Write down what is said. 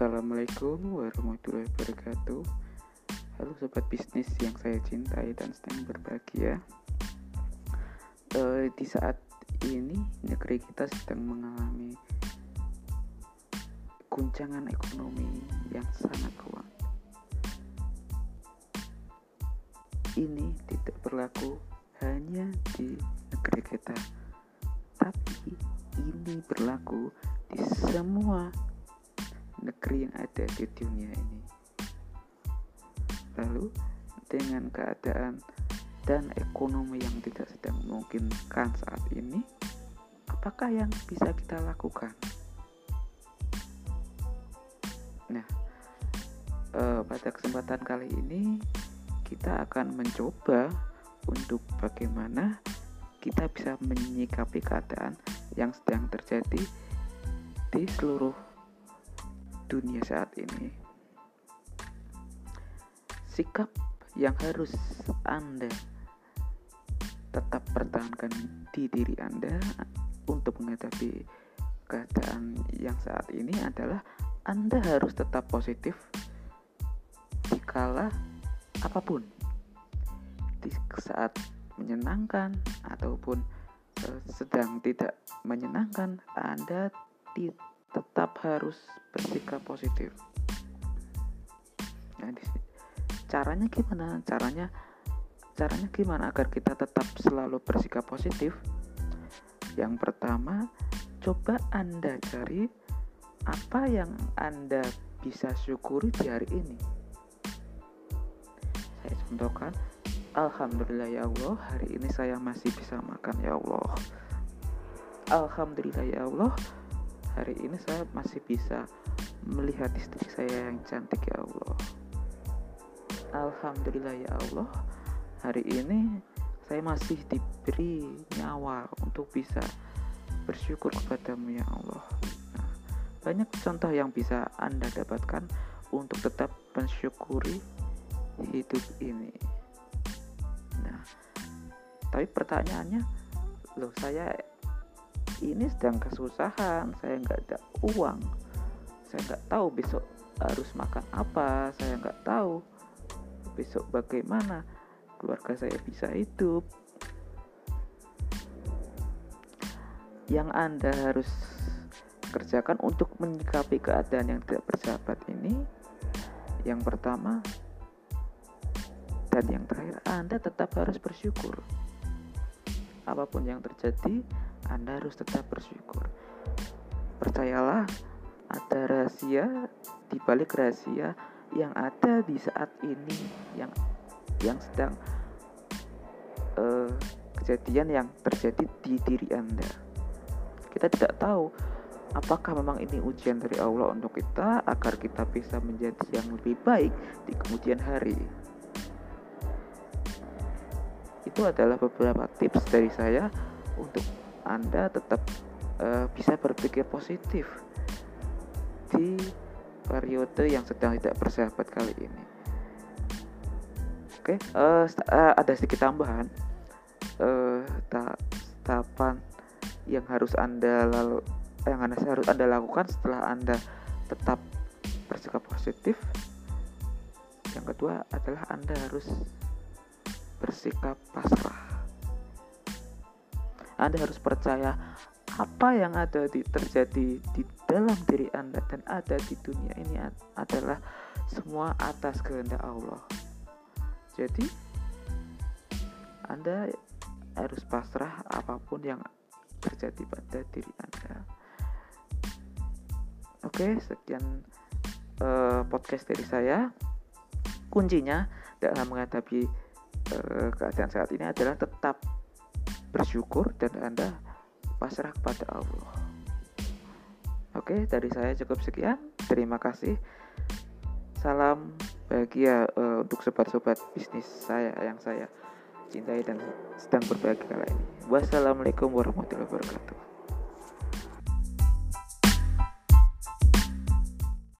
Assalamualaikum warahmatullahi wabarakatuh. Halo sobat bisnis yang saya cintai dan sedang berbahagia. E, Di saat ini negeri kita sedang mengalami guncangan ekonomi yang sangat kuat. Ini tidak berlaku hanya di negeri kita Tapi ini berlaku di semua negeri yang ada di dunia ini. Lalu, dengan keadaan dan ekonomi yang tidak sedang memungkinkan saat ini, apakah yang bisa kita lakukan? Nah, eh, pada kesempatan kali ini kita akan mencoba untuk bagaimana kita bisa menyikapi keadaan yang sedang terjadi di seluruh dunia saat ini. Sikap yang harus Anda tetap pertahankan di diri Anda untuk menghadapi keadaan yang saat ini adalah Anda harus tetap positif dikala apa pun di saat menyenangkan ataupun uh, sedang tidak menyenangkan Anda tetap harus bersikap positif. Nah, caranya gimana? Caranya caranya gimana agar kita tetap selalu bersikap positif? Yang pertama, coba Anda cari apa yang Anda bisa syukuri di hari ini. Saya contohkan, Alhamdulillah ya Allah, hari ini saya masih bisa makan ya Allah. Alhamdulillah ya Allah, hari ini saya masih bisa melihat istri saya yang cantik ya Allah. Alhamdulillah ya Allah. Hari ini saya masih diberi nyawa untuk bisa bersyukur kepadamu ya Allah. Nah, banyak contoh yang bisa anda dapatkan untuk tetap mensyukuri hidup ini. Nah tapi pertanyaannya loh saya ini sedang kesusahan saya nggak ada uang. Saya nggak tahu besok harus makan apa saya nggak tahu besok bagaimana keluarga saya bisa hidup. Yang anda harus kerjakan untuk menyikapi keadaan yang tidak bersahabat ini yang pertama dan yang terakhir anda tetap harus bersyukur. Apa pun yang terjadi anda harus tetap bersyukur. Percayalah, ada rahasia di balik rahasia yang ada di saat ini yang yang sedang uh, kejadian yang terjadi di diri Anda. Kita tidak tahu apakah memang ini ujian dari Allah untuk kita agar kita bisa menjadi yang lebih baik di kemudian hari. Itu adalah beberapa tips dari saya untuk anda tetap uh, bisa berpikir positif di periode yang sedang tidak bersahabat kali ini. Oke, okay, uh, uh, ada sedikit tambahan uh, tahapan yang harus anda lalu yang anda harus anda lakukan setelah anda tetap bersikap positif. Yang kedua adalah anda harus bersikap pasrah. Anda harus percaya apa yang ada di terjadi di dalam diri Anda dan ada di dunia ini adalah semua atas kehendak Allah. Jadi Anda harus pasrah apa pun yang terjadi pada diri Anda. Oke, sekian uh, podcast dari saya. Kuncinya dalam menghadapi uh, keadaan saat ini adalah tetap bersyukur dan Anda pasrah kepada Allah. Oke, dari saya cukup sekian. Terima kasih. Salam bahagia uh, untuk sobat-sobat bisnis saya yang saya cintai dan sedang berbahagia kali ini. Wassalamualaikum warahmatullahi wabarakatuh.